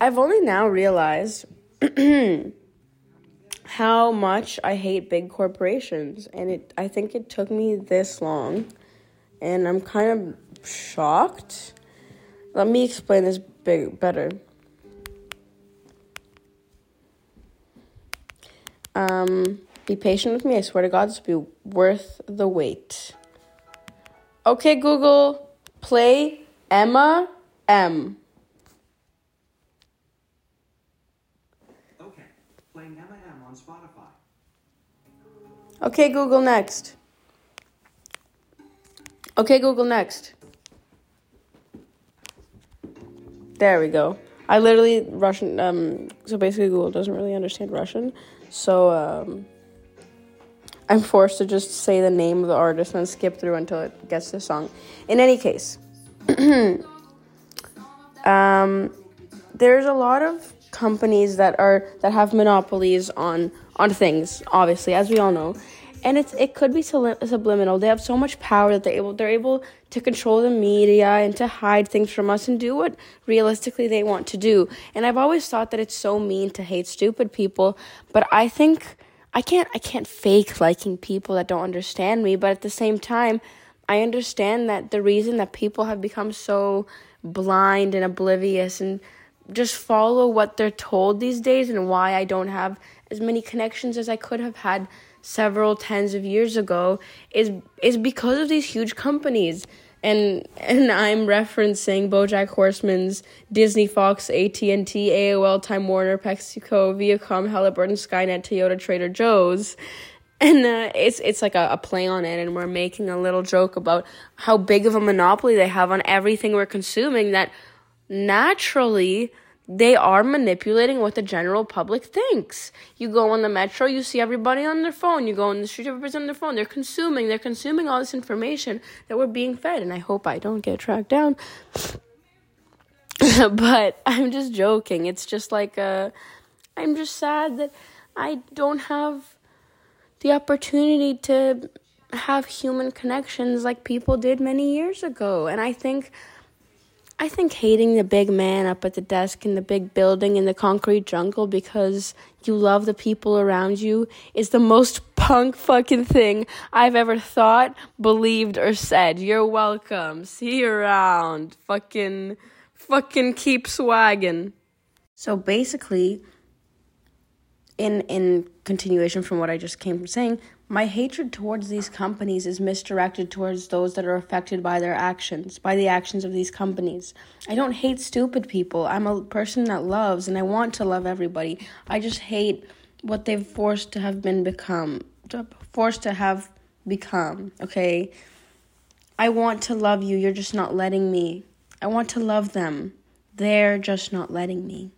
I've only now realized how much I hate big corporations, and it. I think it took me this long, and I'm kind of shocked. Let me explain this big better. Um, be patient with me. I swear to God, this will be worth the wait. Okay, Google, play Emma M. on Spotify. Okay, Google, next. Okay, Google, next. There we go. I literally Russian. Um, so basically, Google doesn't really understand Russian, so um, I'm forced to just say the name of the artist and skip through until it gets the song. In any case, um, there's a lot of companies that are that have monopolies on on things. Obviously, as we all know, and it's it could be subliminal. They have so much power that they're able they're able to control the media and to hide things from us and do what realistically they want to do. And I've always thought that it's so mean to hate stupid people, but I think I can't I can't fake liking people that don't understand me, but at the same time, I understand that the reason that people have become so blind and oblivious and just follow what they're told these days and why I don't have as many connections as I could have had several tens of years ago is is because of these huge companies and and I'm referencing BoJack Horseman's Disney, Fox, AT and T, AOL, Time Warner, PepsiCo, Viacom, Halliburton, Skynet, Toyota, Trader Joe's, and uh, it's it's like a, a play on it, and we're making a little joke about how big of a monopoly they have on everything we're consuming. That naturally they are manipulating what the general public thinks. You go on the metro, you see everybody on their phone. You go on the street, everybody's on their phone. They're consuming, they're consuming all this information that we're being fed. And I hope I don't get tracked down. but I'm just joking. It's just like uh, I'm just sad that I don't have the opportunity to have human connections like people did many years ago. And I think I think hating the big man up at the desk in the big building in the concrete jungle because you love the people around you is the most punk fucking thing I've ever thought, believed, or said. You're welcome. See you around. Fucking, fucking keep swagging. So basically, in in continuation from what I just came from saying, my hatred towards these companies is misdirected towards those that are affected by their actions, by the actions of these companies. I don't hate stupid people. I'm a person that loves and I want to love everybody. I just hate what they've forced to have been become, forced to have become, okay? I want to love you, you're just not letting me. I want to love them. They're just not letting me.